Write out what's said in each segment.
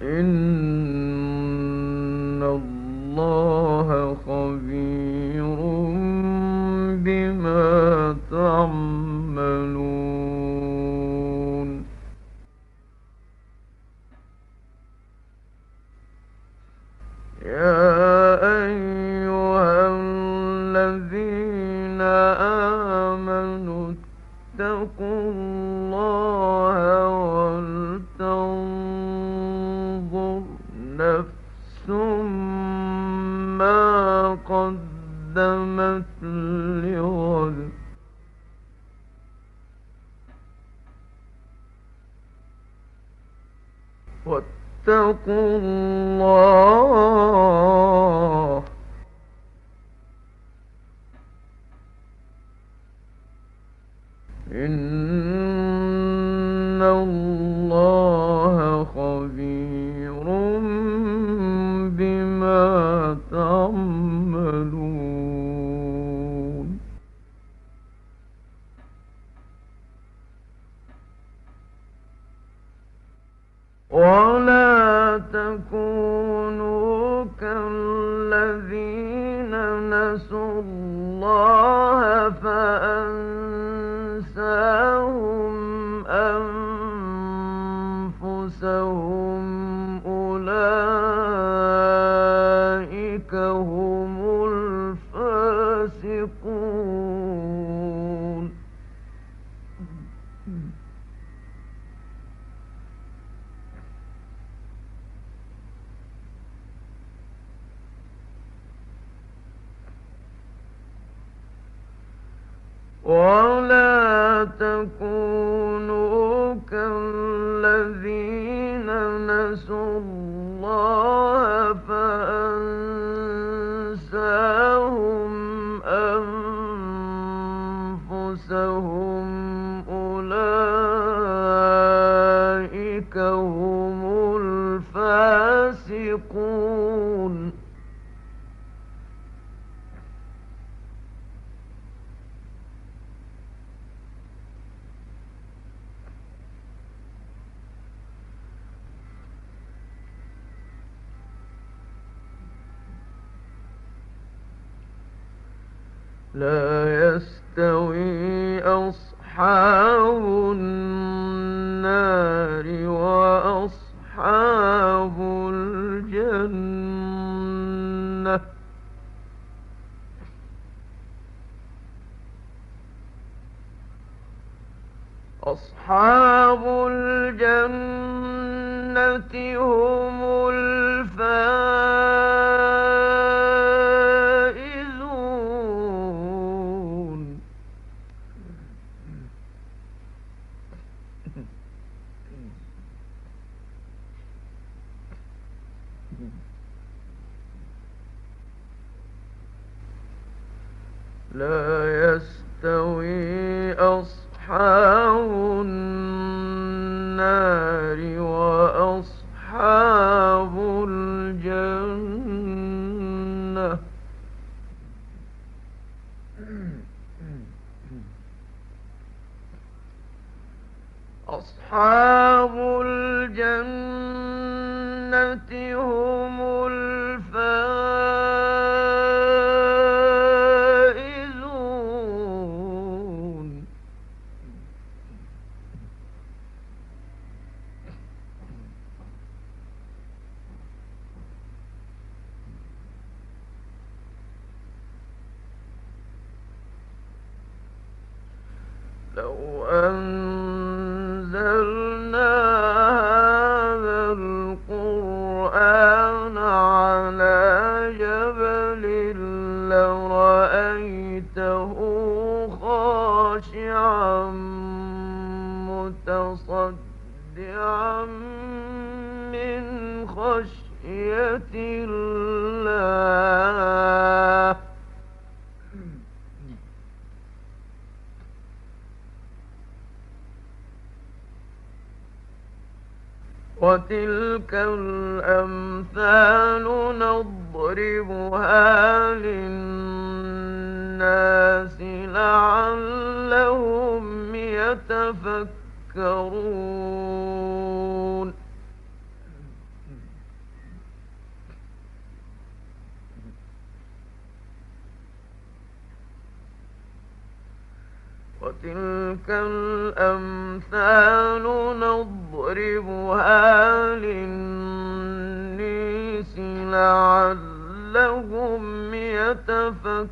إن إن الله ولا تكونوا كالذين يستوي أصحاب أصحاب الجنة. أصحاب الجنة هم متصدعا من خشية الله. وتلك الأمثال نضربها للناس لعلهم يتفكرون. وتلك الأمثال نضربها للناس لعلهم يتفكرون.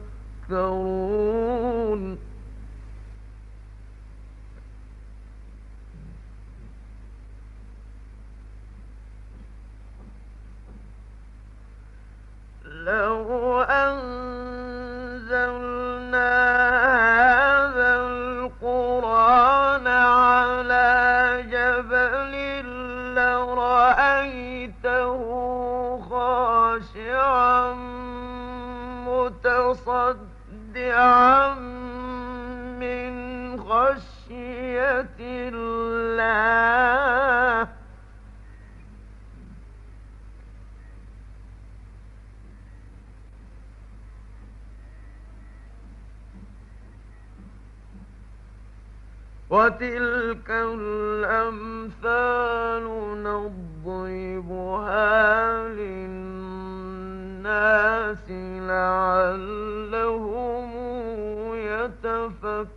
من خشية الله وتلك الأمثال نضربها للناس لعلهم يتفكرون.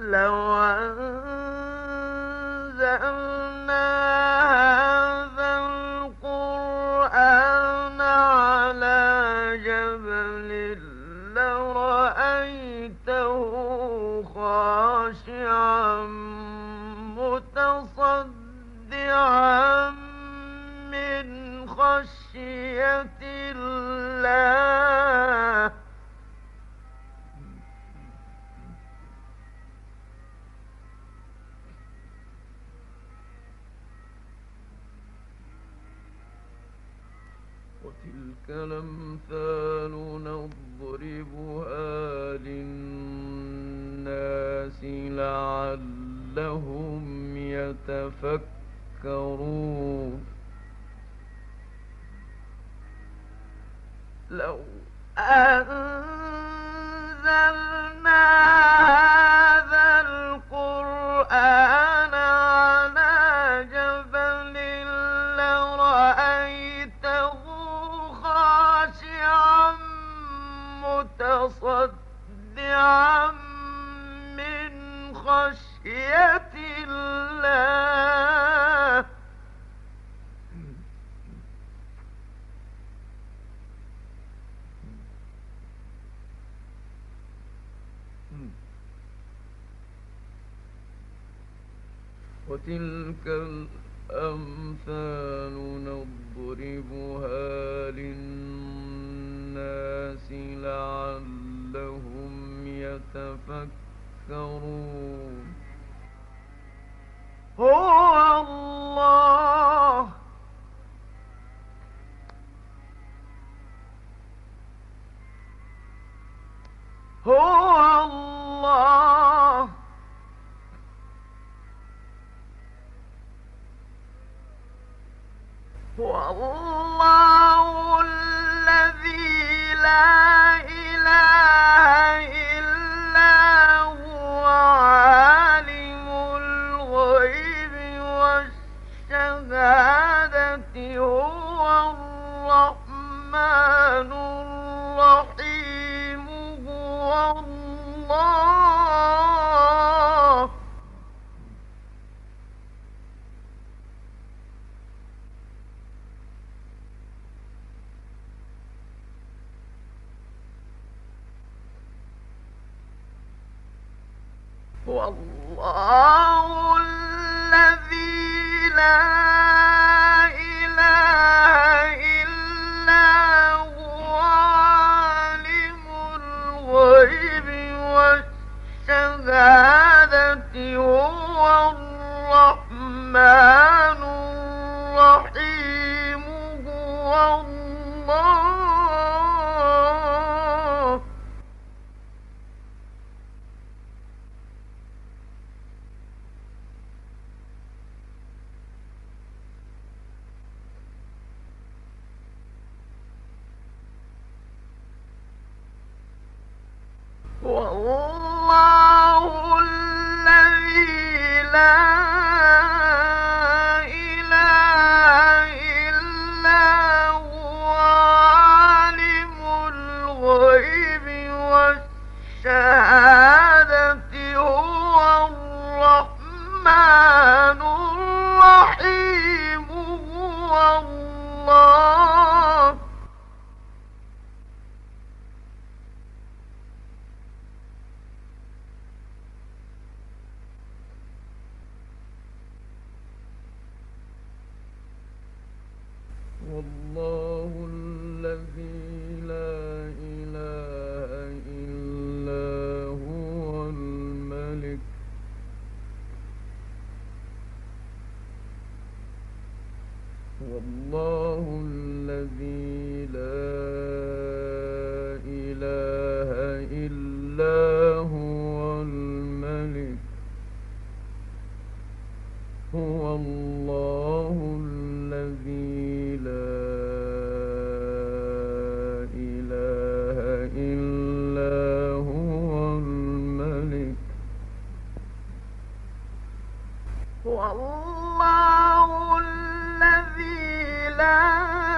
لو أنزلنا من خشية الله. وتلك الأمثال نضربها للناس لعلهم يتفكرون. لو أنزلنا هذا القرآن على جبل لرأيته خاشعا متصدعا من خشية الله وتلك الأمثال نضربها للناس لعلهم يتفكرون. هو الله الذي الرحمن والله الذي والله الذي لا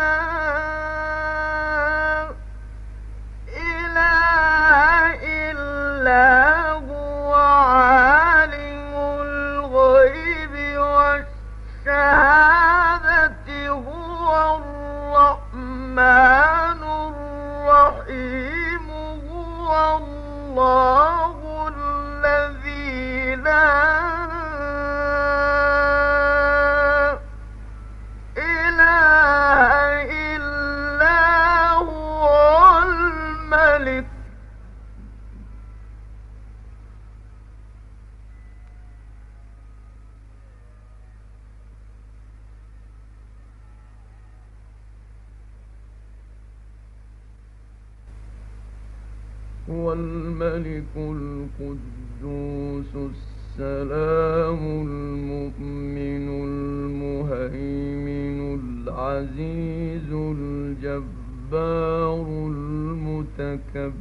هو الملك القدوس السلام المؤمن المهيمن العزيز الجبار المتكبر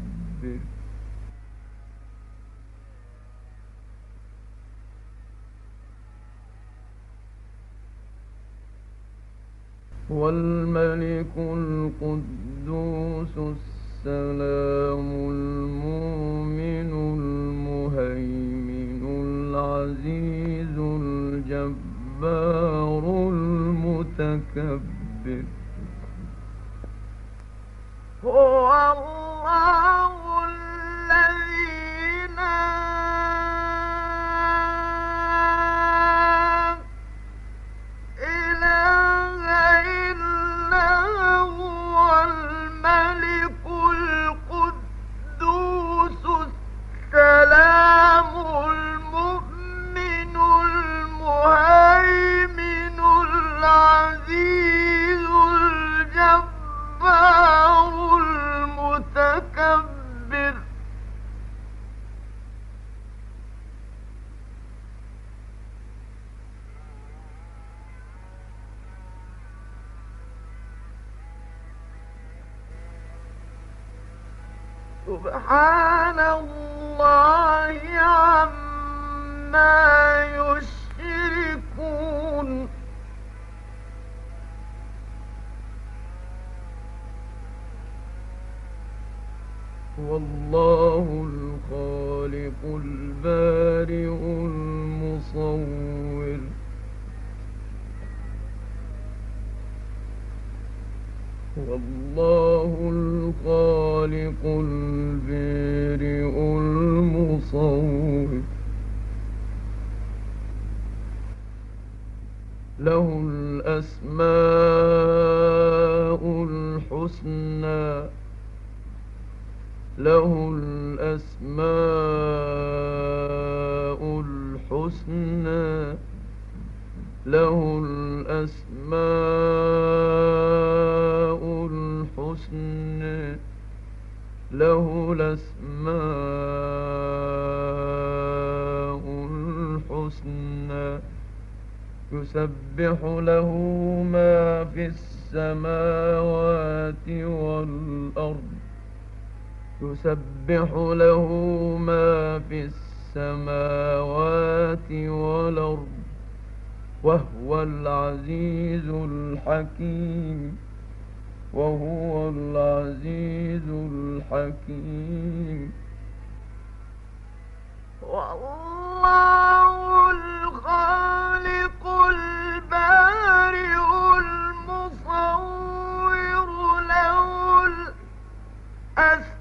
هو الملك القدوس السلام المؤمن المهيمن العزيز الجبار المتكبر. هو الله الذي الله الخالق البارئ المصور. والله الخالق البارئ المصور. له الأسماء الحسنى له الأسماء الحسنى له الأسماء الحسنى له الأسماء الحسنى يسبح له ما في السماوات والأرض يسبح له ما في السماوات والأرض وهو العزيز الحكيم وهو العزيز الحكيم. والله الخالق البارئ المصور له الأسماء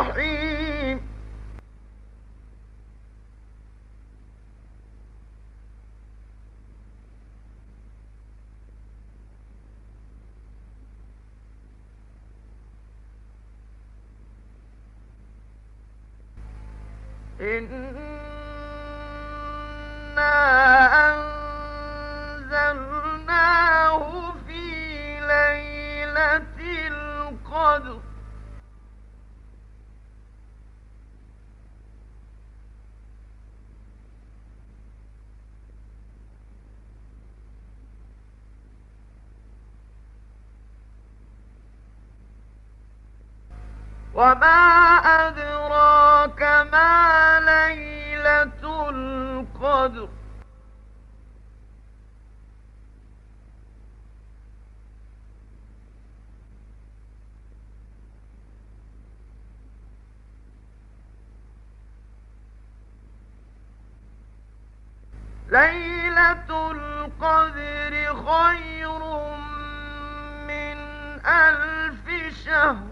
رحيم إن وما أدراك ما ليلة القدر ليلة القدر خير من ألف شهر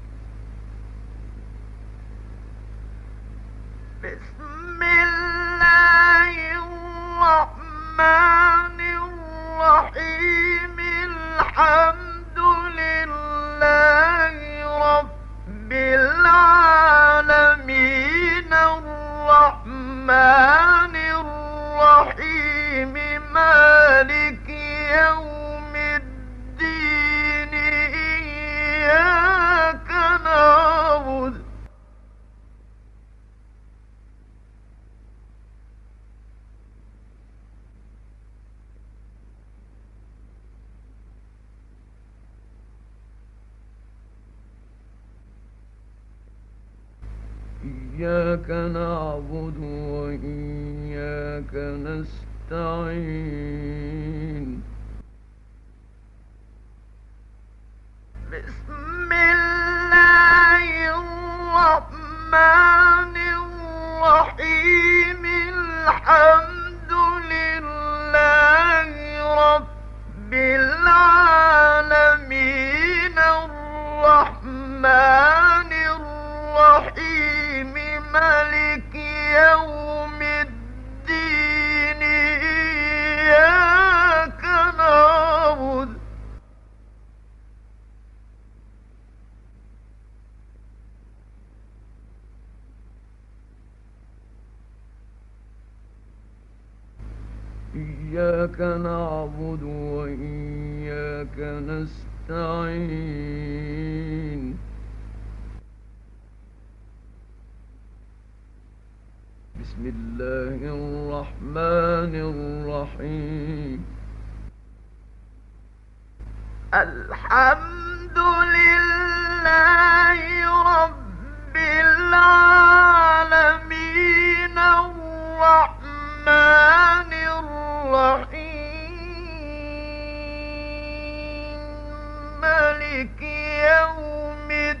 الرحمن الرحيم الحمد إياك نعبد وإياك نستعين. بسم الله الرحمن الرحيم الحمد إياك نعبد وإياك نستعين. بسم الله الرحمن الرحيم. الحمد لله رب العالمين الرحمن الرحيم. ملك يوم الدين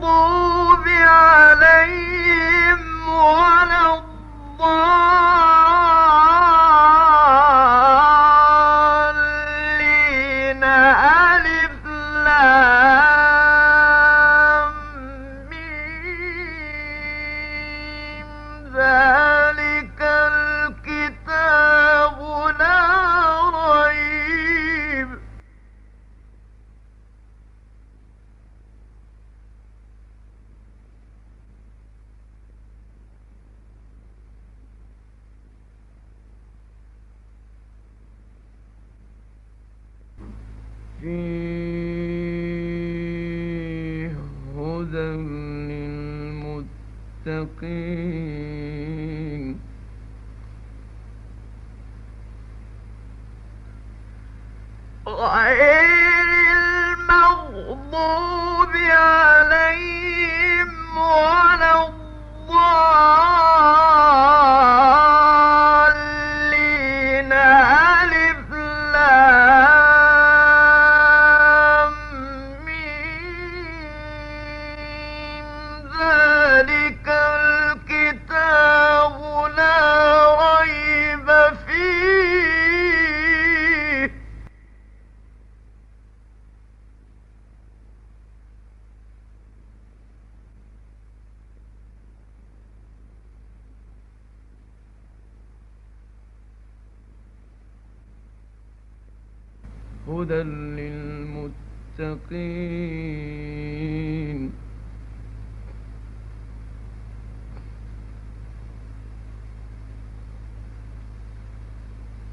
غير المغضوب عليهم ولا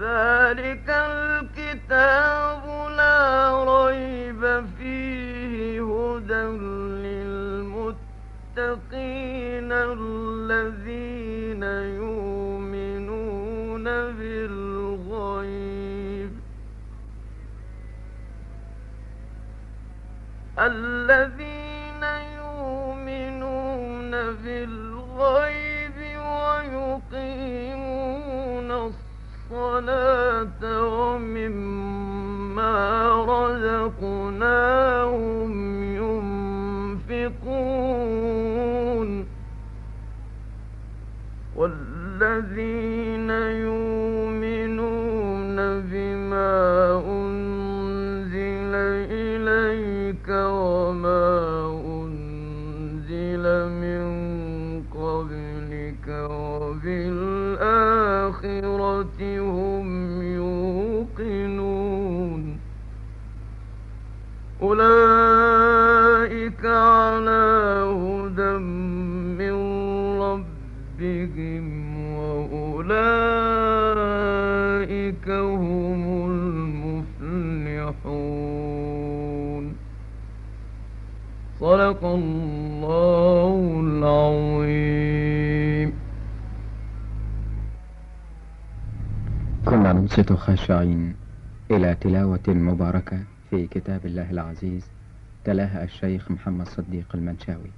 ذلك الكتاب لا ريب فيه هدى للمتقين ومما رزقناهم ينفقون والذين ننصت خاشعين. إلى تلاوة مباركة في كتاب الله العزيز تلاها الشيخ محمد صديق المنشاوي.